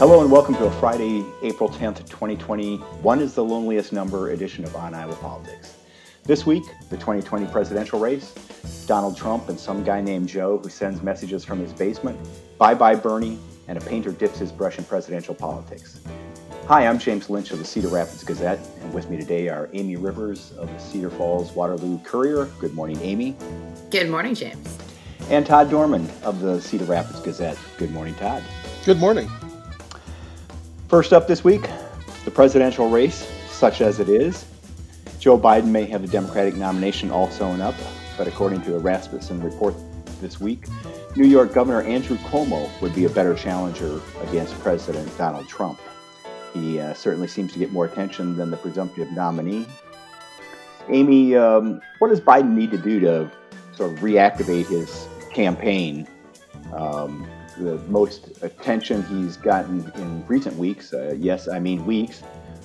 Hello and welcome to a Friday, April 10th, 2020. One is the loneliest number edition of On Iowa Politics. This week, the 2020 presidential race, Donald Trump and some guy named Joe who sends messages from his basement, bye bye Bernie, and a painter dips his brush in presidential politics. Hi, I'm James Lynch of the Cedar Rapids Gazette, and with me today are Amy Rivers of the Cedar Falls Waterloo Courier. Good morning, Amy. Good morning, James. And Todd Dorman of the Cedar Rapids Gazette. Good morning, Todd. Good morning. First up this week, the presidential race, such as it is. Joe Biden may have the Democratic nomination all sewn up, but according to a Rasmussen report this week, New York Governor Andrew Cuomo would be a better challenger against President Donald Trump. He uh, certainly seems to get more attention than the presumptive nominee. Amy, um, what does Biden need to do to sort of reactivate his campaign? Um, the most attention he's gotten in recent weeks, uh, yes, I mean weeks,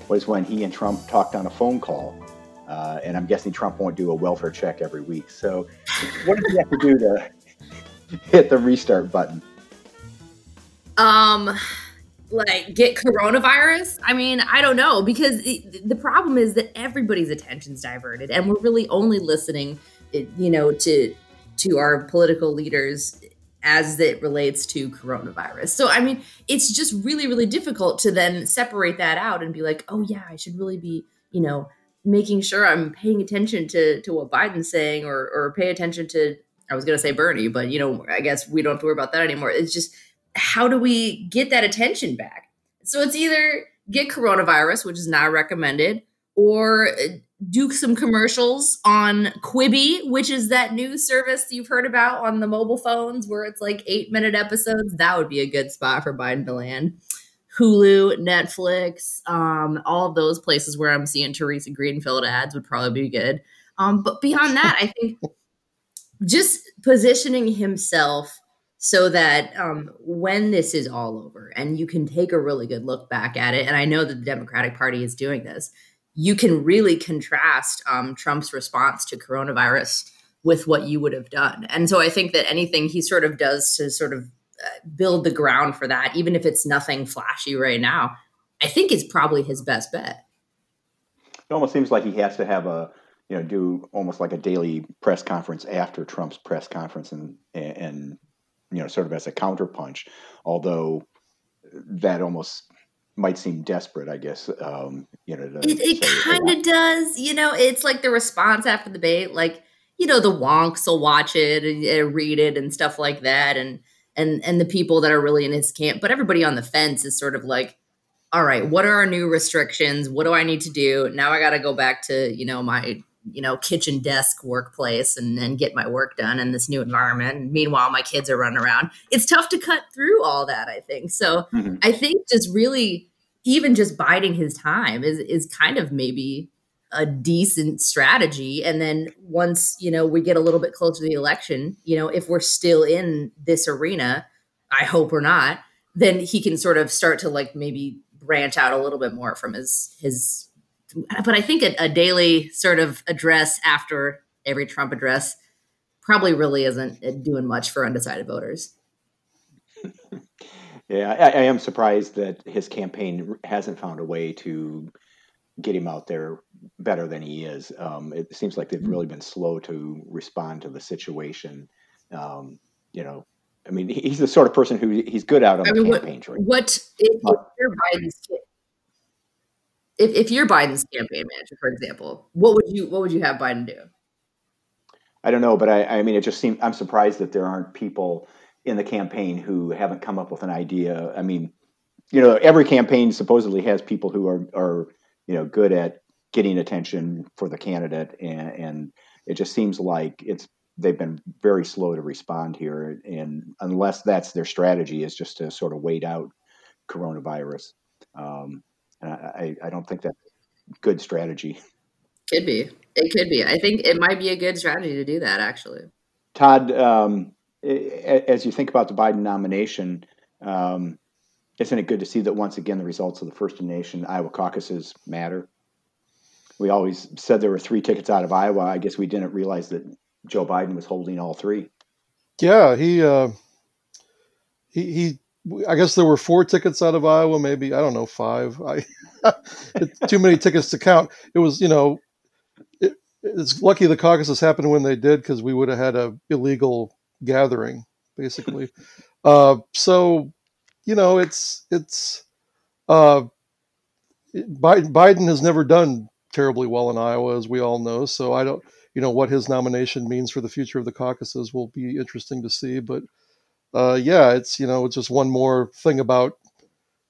was when he and Trump talked on a phone call. Uh, and I'm guessing Trump won't do a welfare check every week. So, what does he have to do to hit the restart button? Um, like get coronavirus? I mean, I don't know because it, the problem is that everybody's attention's diverted, and we're really only listening, you know, to to our political leaders as it relates to coronavirus. So, I mean, it's just really, really difficult to then separate that out and be like, oh, yeah, I should really be, you know, making sure I'm paying attention to, to what Biden's saying or, or pay attention to, I was going to say Bernie, but, you know, I guess we don't have to worry about that anymore. It's just, how do we get that attention back? So it's either get coronavirus, which is not recommended, or do some commercials on Quibi, which is that new service you've heard about on the mobile phones where it's like eight minute episodes. That would be a good spot for Biden to land. Hulu, Netflix, um, all of those places where I'm seeing Theresa Greenfield ads would probably be good. Um, but beyond that, I think just positioning himself so that um, when this is all over and you can take a really good look back at it, and I know that the Democratic Party is doing this, you can really contrast um, Trump's response to coronavirus with what you would have done. And so I think that anything he sort of does to sort of uh, build the ground for that, even if it's nothing flashy right now, I think is probably his best bet. It almost seems like he has to have a, you know, do almost like a daily press conference after Trump's press conference and, and, you know, sort of as a counterpunch, although that almost might seem desperate, I guess. Um, you know, it, it kind of does. You know, it's like the response after the debate, like you know, the wonks will watch it and, and read it and stuff like that, and and and the people that are really in his camp, but everybody on the fence is sort of like, all right, what are our new restrictions? What do I need to do now? I got to go back to you know my you know kitchen desk workplace and and get my work done in this new environment. And meanwhile my kids are running around. It's tough to cut through all that i think. So mm-hmm. i think just really even just biding his time is is kind of maybe a decent strategy. And then once you know we get a little bit closer to the election you know if we're still in this arena i hope we're not then he can sort of start to like maybe branch out a little bit more from his his but I think a, a, daily sort of address after every Trump address probably really isn't doing much for undecided voters. yeah, I, I, am surprised that his campaign hasn't found a way to get him out there better than he is. Um, it seems like they've mm-hmm. really been slow to respond to the situation. Um, you know, I mean, he's the sort of person who he's good out on I the mean, campaign trail. What if, if Biden's if, if you're Biden's campaign manager, for example, what would you what would you have Biden do? I don't know, but I, I mean, it just seems I'm surprised that there aren't people in the campaign who haven't come up with an idea. I mean, you know, every campaign supposedly has people who are are you know good at getting attention for the candidate, and, and it just seems like it's they've been very slow to respond here, and unless that's their strategy is just to sort of wait out coronavirus. Um, I, I don't think that's a good strategy. Could be. It could be. I think it might be a good strategy to do that, actually. Todd, um, as you think about the Biden nomination, um, isn't it good to see that once again the results of the First Nation Iowa caucuses matter? We always said there were three tickets out of Iowa. I guess we didn't realize that Joe Biden was holding all three. Yeah, he uh, he he I guess there were four tickets out of Iowa, maybe I don't know five. I too many tickets to count. It was you know, it, it's lucky the caucuses happened when they did because we would have had a illegal gathering basically. uh, so you know, it's it's uh, Biden, Biden has never done terribly well in Iowa, as we all know. So I don't, you know, what his nomination means for the future of the caucuses will be interesting to see. But uh, yeah, it's you know, just one more thing about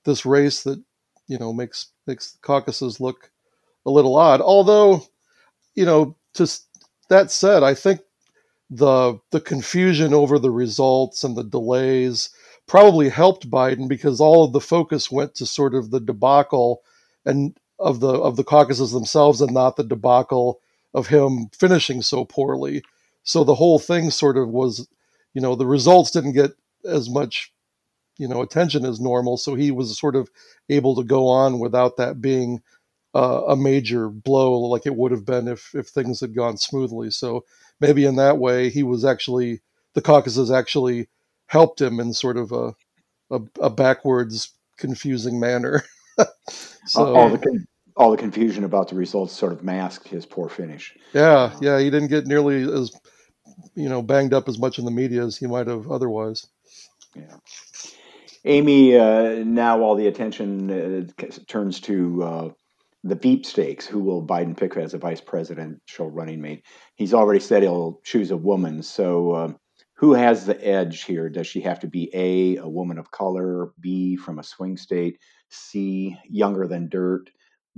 this race that you know makes makes caucuses look a little odd. Although, you know, just that said, I think the the confusion over the results and the delays probably helped Biden because all of the focus went to sort of the debacle and of the of the caucuses themselves and not the debacle of him finishing so poorly. So the whole thing sort of was, you know, the results didn't get as much, you know, attention as normal. So he was sort of able to go on without that being uh, a major blow like it would have been if if things had gone smoothly. So maybe in that way he was actually the caucuses actually helped him in sort of a a, a backwards confusing manner. so all the all the confusion about the results sort of masked his poor finish. Yeah, yeah, he didn't get nearly as you know banged up as much in the media as he might have otherwise. Yeah. Amy, uh, now all the attention uh, turns to uh, the Veep stakes. Who will Biden pick as a vice presidential running mate? He's already said he'll choose a woman. So, uh, who has the edge here? Does she have to be A, a woman of color, B, from a swing state, C, younger than dirt,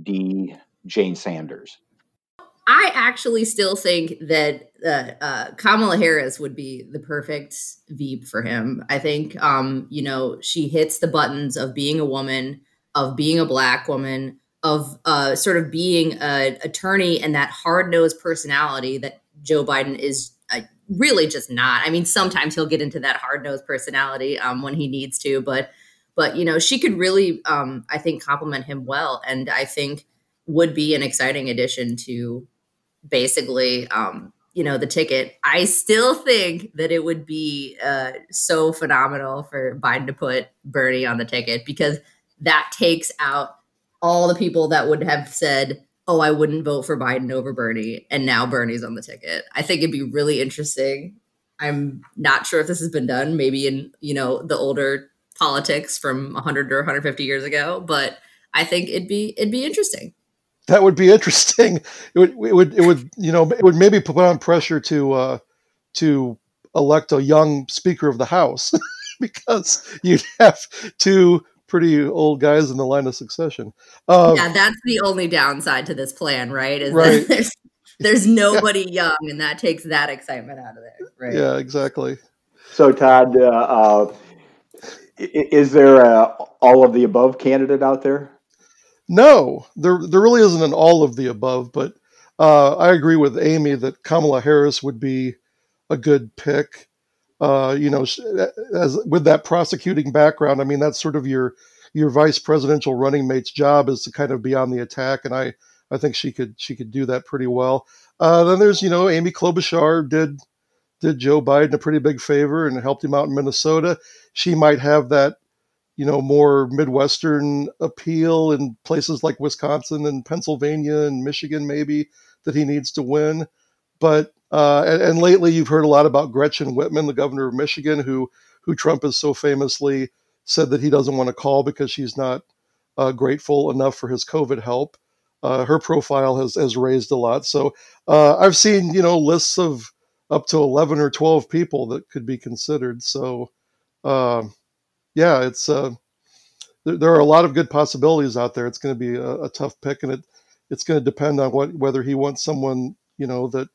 D, Jane Sanders? I actually still think that uh, uh, Kamala Harris would be the perfect Veep for him. I think, um, you know, she hits the buttons of being a woman, of being a black woman, of uh, sort of being an attorney and that hard nosed personality that Joe Biden is uh, really just not. I mean, sometimes he'll get into that hard nosed personality um, when he needs to, but but you know, she could really, um, I think, complement him well, and I think would be an exciting addition to basically, um, you know, the ticket. I still think that it would be uh, so phenomenal for Biden to put Bernie on the ticket because that takes out all the people that would have said oh, I wouldn't vote for Biden over Bernie, and now Bernie's on the ticket. I think it'd be really interesting. I'm not sure if this has been done, maybe in you know the older politics from 100 or 150 years ago, but I think it'd be it'd be interesting. That would be interesting. It would it would it would you know it would maybe put on pressure to uh, to elect a young Speaker of the House because you'd have two pretty old guys in the line of succession. Um, yeah, that's the only downside to this plan, right? Is right. that there's, there's nobody young, and that takes that excitement out of there, right? Yeah, exactly. So, Todd, uh, uh, is there a all of the above candidate out there? No, there there really isn't an all of the above, but uh, I agree with Amy that Kamala Harris would be a good pick uh, you know, as with that prosecuting background, I mean, that's sort of your your vice presidential running mate's job is to kind of be on the attack, and I I think she could she could do that pretty well. Uh, then there's you know Amy Klobuchar did did Joe Biden a pretty big favor and helped him out in Minnesota. She might have that you know more midwestern appeal in places like Wisconsin and Pennsylvania and Michigan maybe that he needs to win. But uh, and, and, lately, you've heard a lot about Gretchen Whitmer, the governor of Michigan, who who Trump has so famously said that he doesn't want to call because she's not uh, grateful enough for his COVID help. Uh, her profile has has raised a lot. So uh, I've seen you know lists of up to eleven or twelve people that could be considered. So um, yeah, it's uh, there, there, are a lot of good possibilities out there. It's going to be a, a tough pick, and it it's going to depend on what whether he wants someone you know that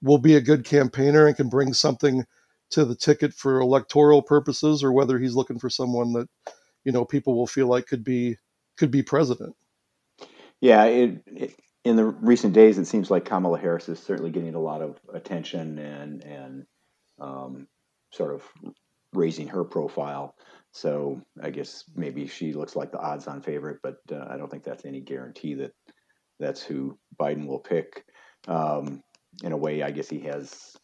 will be a good campaigner and can bring something to the ticket for electoral purposes, or whether he's looking for someone that you know people will feel like could be could be president. Yeah, it, it, in the recent days, it seems like Kamala Harris is certainly getting a lot of attention and and um, sort of raising her profile. So I guess maybe she looks like the odds-on favorite, but uh, I don't think that's any guarantee that that's who Biden will pick. Um, in a way, I guess he has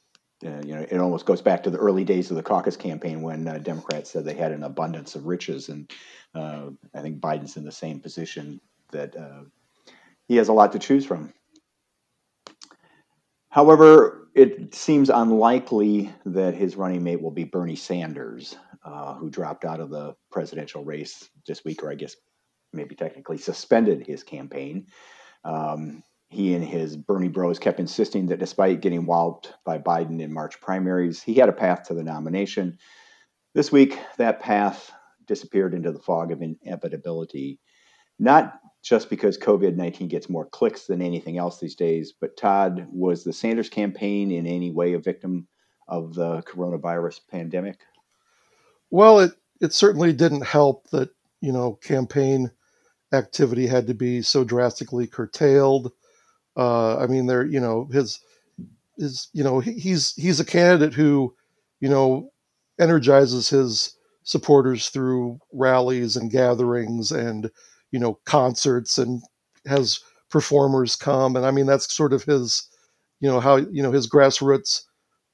uh, you know, it almost goes back to the early days of the caucus campaign when uh, Democrats said they had an abundance of riches, and uh, I think Biden's in the same position that uh, he has a lot to choose from. However, it seems unlikely that his running mate will be Bernie Sanders, uh, who dropped out of the presidential race this week, or I guess maybe technically suspended his campaign. Um, he and his Bernie bros kept insisting that despite getting walloped by Biden in March primaries, he had a path to the nomination. This week, that path disappeared into the fog of inevitability, not just because COVID 19 gets more clicks than anything else these days, but Todd, was the Sanders campaign in any way a victim of the coronavirus pandemic? Well, it, it certainly didn't help that, you know, campaign activity had to be so drastically curtailed. Uh, I mean, there, you know, his, his, you know, he's he's a candidate who, you know, energizes his supporters through rallies and gatherings and, you know, concerts and has performers come, and I mean that's sort of his, you know, how you know his grassroots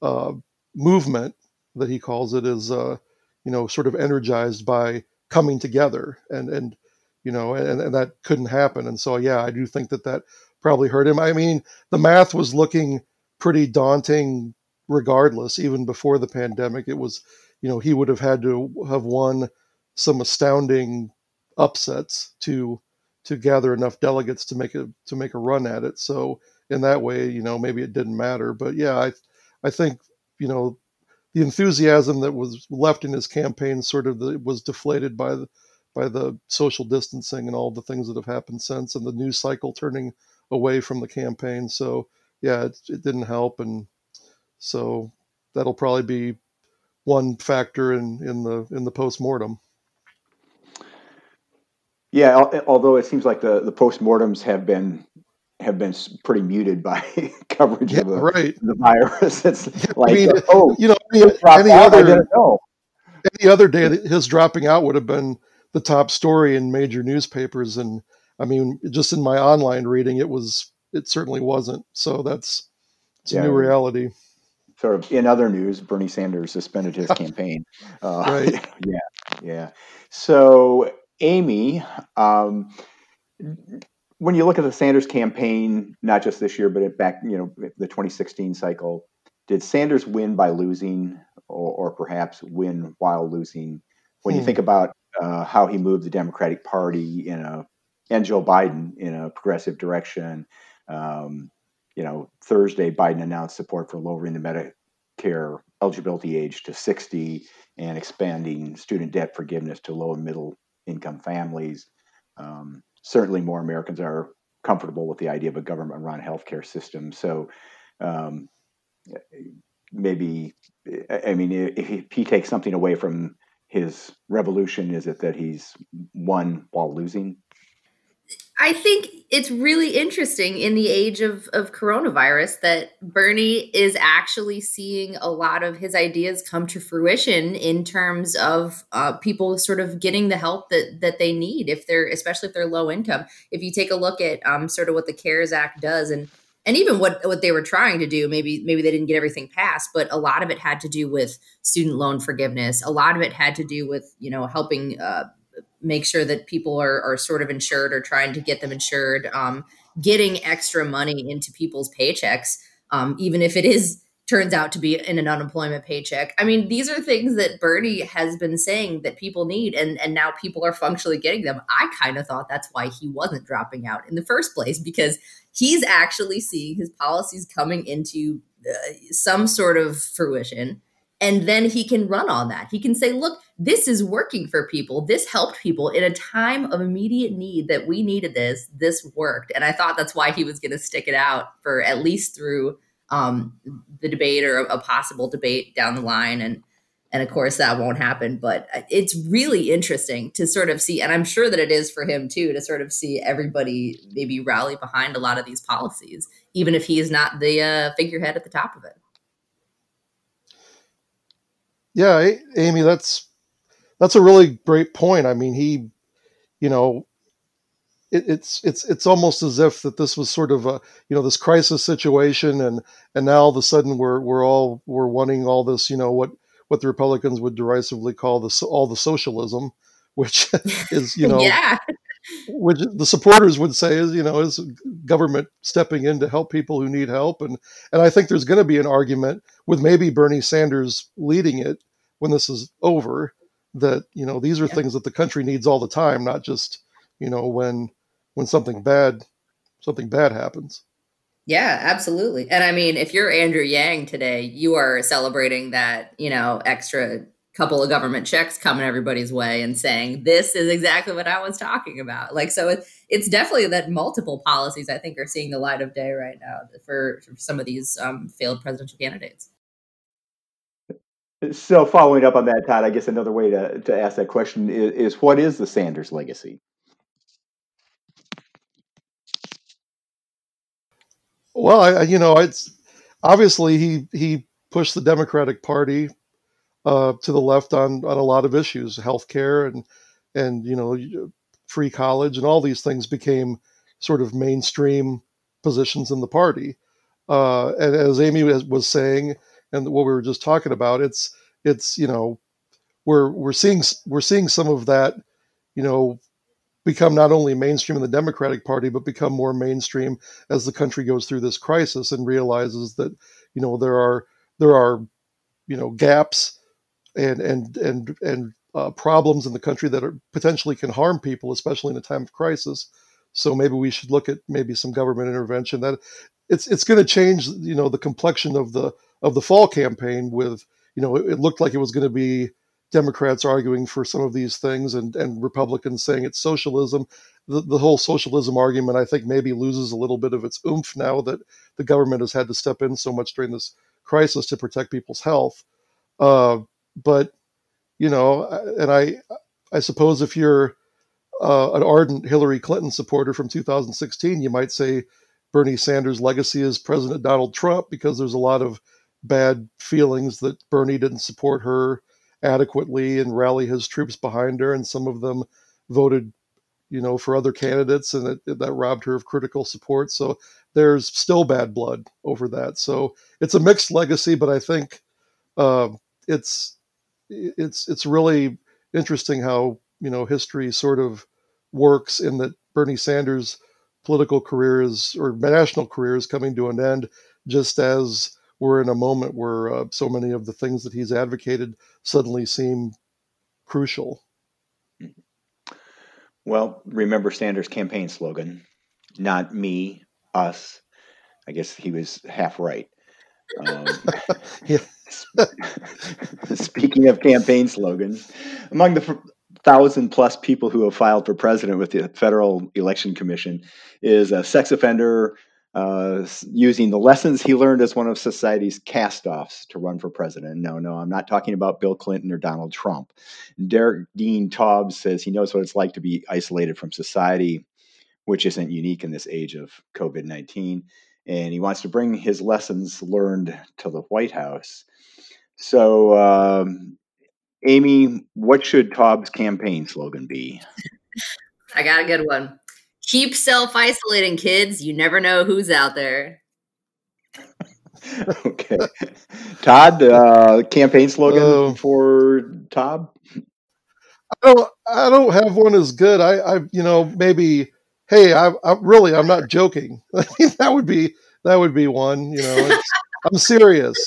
uh, movement that he calls it is, uh, you know, sort of energized by coming together and and you know, and, and that couldn't happen. And so, yeah, I do think that that probably hurt him. I mean, the math was looking pretty daunting regardless, even before the pandemic. It was, you know, he would have had to have won some astounding upsets to to gather enough delegates to make a to make a run at it. So in that way, you know, maybe it didn't matter. But yeah, I I think you know the enthusiasm that was left in his campaign sort of the, was deflated by the by the social distancing and all the things that have happened since, and the news cycle turning away from the campaign. So yeah, it, it didn't help, and so that'll probably be one factor in in the in the post mortem. Yeah, although it seems like the the postmortems have been have been pretty muted by coverage yeah, of the, right. the virus. It's yeah, like, I mean, oh, you know, any, any other any other day, his dropping out would have been the top story in major newspapers. And i mean just in my online reading it was it certainly wasn't. So that's it's yeah, a new reality. Sort of in other news bernie sanders suspended his campaign. Uh, right. yeah yeah. So amy um, when you look at the sanders campaign not just this year but back you know the 2016 cycle did sanders win by losing or, or perhaps win while losing when hmm. you think about uh, how he moved the Democratic Party in a and Joe Biden in a progressive direction. Um, you know, Thursday Biden announced support for lowering the Medicare eligibility age to 60 and expanding student debt forgiveness to low and middle income families. Um, certainly, more Americans are comfortable with the idea of a government-run healthcare system. So. Um, maybe I mean, if he takes something away from his revolution? Is it that he's won while losing? I think it's really interesting in the age of, of coronavirus that Bernie is actually seeing a lot of his ideas come to fruition in terms of uh, people sort of getting the help that that they need if they're especially if they're low income. If you take a look at um, sort of what the CARES Act does and and even what what they were trying to do maybe maybe they didn't get everything passed but a lot of it had to do with student loan forgiveness a lot of it had to do with you know helping uh, make sure that people are, are sort of insured or trying to get them insured um, getting extra money into people's paychecks um, even if it is turns out to be in an unemployment paycheck. I mean, these are things that Bernie has been saying that people need, and and now people are functionally getting them. I kind of thought that's why he wasn't dropping out in the first place because he's actually seeing his policies coming into uh, some sort of fruition. And then he can run on that. He can say, look, this is working for people. This helped people in a time of immediate need that we needed this. This worked. And I thought that's why he was going to stick it out for at least through um, the debate or a, possible debate down the line. And and of course that won't happen. But it's really interesting to sort of see, and I'm sure that it is for him too, to sort of see everybody maybe rally behind a lot of these policies, even if he is not the uh, figurehead at the top of it. Yeah, Amy, that's that's a really great point. I mean, he, you know, it, it's it's it's almost as if that this was sort of a you know this crisis situation, and and now all of a sudden we're we're all we're wanting all this you know what what the Republicans would derisively call this all the socialism, which is you know yeah. Which the supporters would say is you know is government stepping in to help people who need help, and and I think there's going to be an argument with maybe Bernie Sanders leading it when this is over that you know these are yeah. things that the country needs all the time, not just you know when when something bad something bad happens. Yeah, absolutely. And I mean, if you're Andrew Yang today, you are celebrating that, you know, extra couple of government checks coming everybody's way and saying, this is exactly what I was talking about. Like, so it, it's definitely that multiple policies, I think, are seeing the light of day right now for, for some of these um, failed presidential candidates. So, following up on that, Todd, I guess another way to, to ask that question is, is what is the Sanders legacy? Well, I, you know, it's obviously he he pushed the Democratic Party uh, to the left on on a lot of issues, healthcare and and you know free college and all these things became sort of mainstream positions in the party. Uh, and as Amy was saying, and what we were just talking about, it's it's you know we're we're seeing we're seeing some of that you know become not only mainstream in the Democratic Party, but become more mainstream as the country goes through this crisis and realizes that you know there are there are you know gaps and and and and uh, problems in the country that are potentially can harm people, especially in a time of crisis. So maybe we should look at maybe some government intervention. That it's it's going to change you know the complexion of the of the fall campaign. With you know it, it looked like it was going to be Democrats arguing for some of these things and, and Republicans saying it's socialism. The, the whole socialism argument, I think, maybe loses a little bit of its oomph now that the government has had to step in so much during this crisis to protect people's health. Uh, but you know, and I, I suppose if you're uh, an ardent Hillary Clinton supporter from 2016, you might say Bernie Sanders' legacy is President Donald Trump because there's a lot of bad feelings that Bernie didn't support her adequately and rally his troops behind her, and some of them voted, you know, for other candidates, and it, that robbed her of critical support. So there's still bad blood over that. So it's a mixed legacy, but I think uh, it's it's it's really interesting how you know history sort of works in that Bernie Sanders' political career is or national career is coming to an end, just as we're in a moment where uh, so many of the things that he's advocated suddenly seem crucial. Well, remember Sanders' campaign slogan, not me, us. I guess he was half right. Um, speaking of campaign slogans, among the thousand plus people who have filed for president with the Federal Election Commission is a sex offender, uh, using the lessons he learned as one of society's castoffs to run for president. No, no, I'm not talking about Bill Clinton or Donald Trump. Derek Dean Taub says he knows what it's like to be isolated from society, which isn't unique in this age of COVID 19. And he wants to bring his lessons learned to the White House. So, um, Amy, what should Taub's campaign slogan be? I got a good one. Keep self isolating, kids. You never know who's out there. okay. Todd, uh, campaign slogan uh, for Todd? I don't, I don't have one as good. I, I you know, maybe, hey, I, I really, I'm not joking. that would be, that would be one, you know, I'm serious.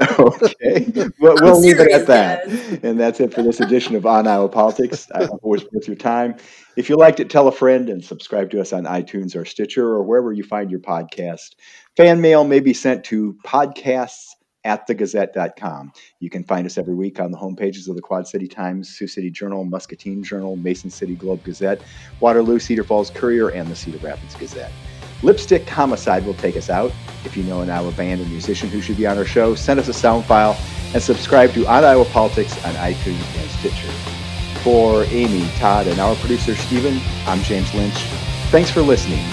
okay. Well, we'll leave it at that. And that's it for this edition of On Iowa Politics. I hope it was worth your time. If you liked it, tell a friend and subscribe to us on iTunes or Stitcher or wherever you find your podcast. Fan mail may be sent to podcasts at thegazette.com. You can find us every week on the homepages of the Quad City Times, Sioux City Journal, Muscatine Journal, Mason City Globe Gazette, Waterloo, Cedar Falls Courier, and the Cedar Rapids Gazette. Lipstick Homicide will take us out. If you know an Iowa band or musician who should be on our show, send us a sound file and subscribe to On Iowa Politics on iTunes and Stitcher. For Amy, Todd, and our producer Stephen, I'm James Lynch. Thanks for listening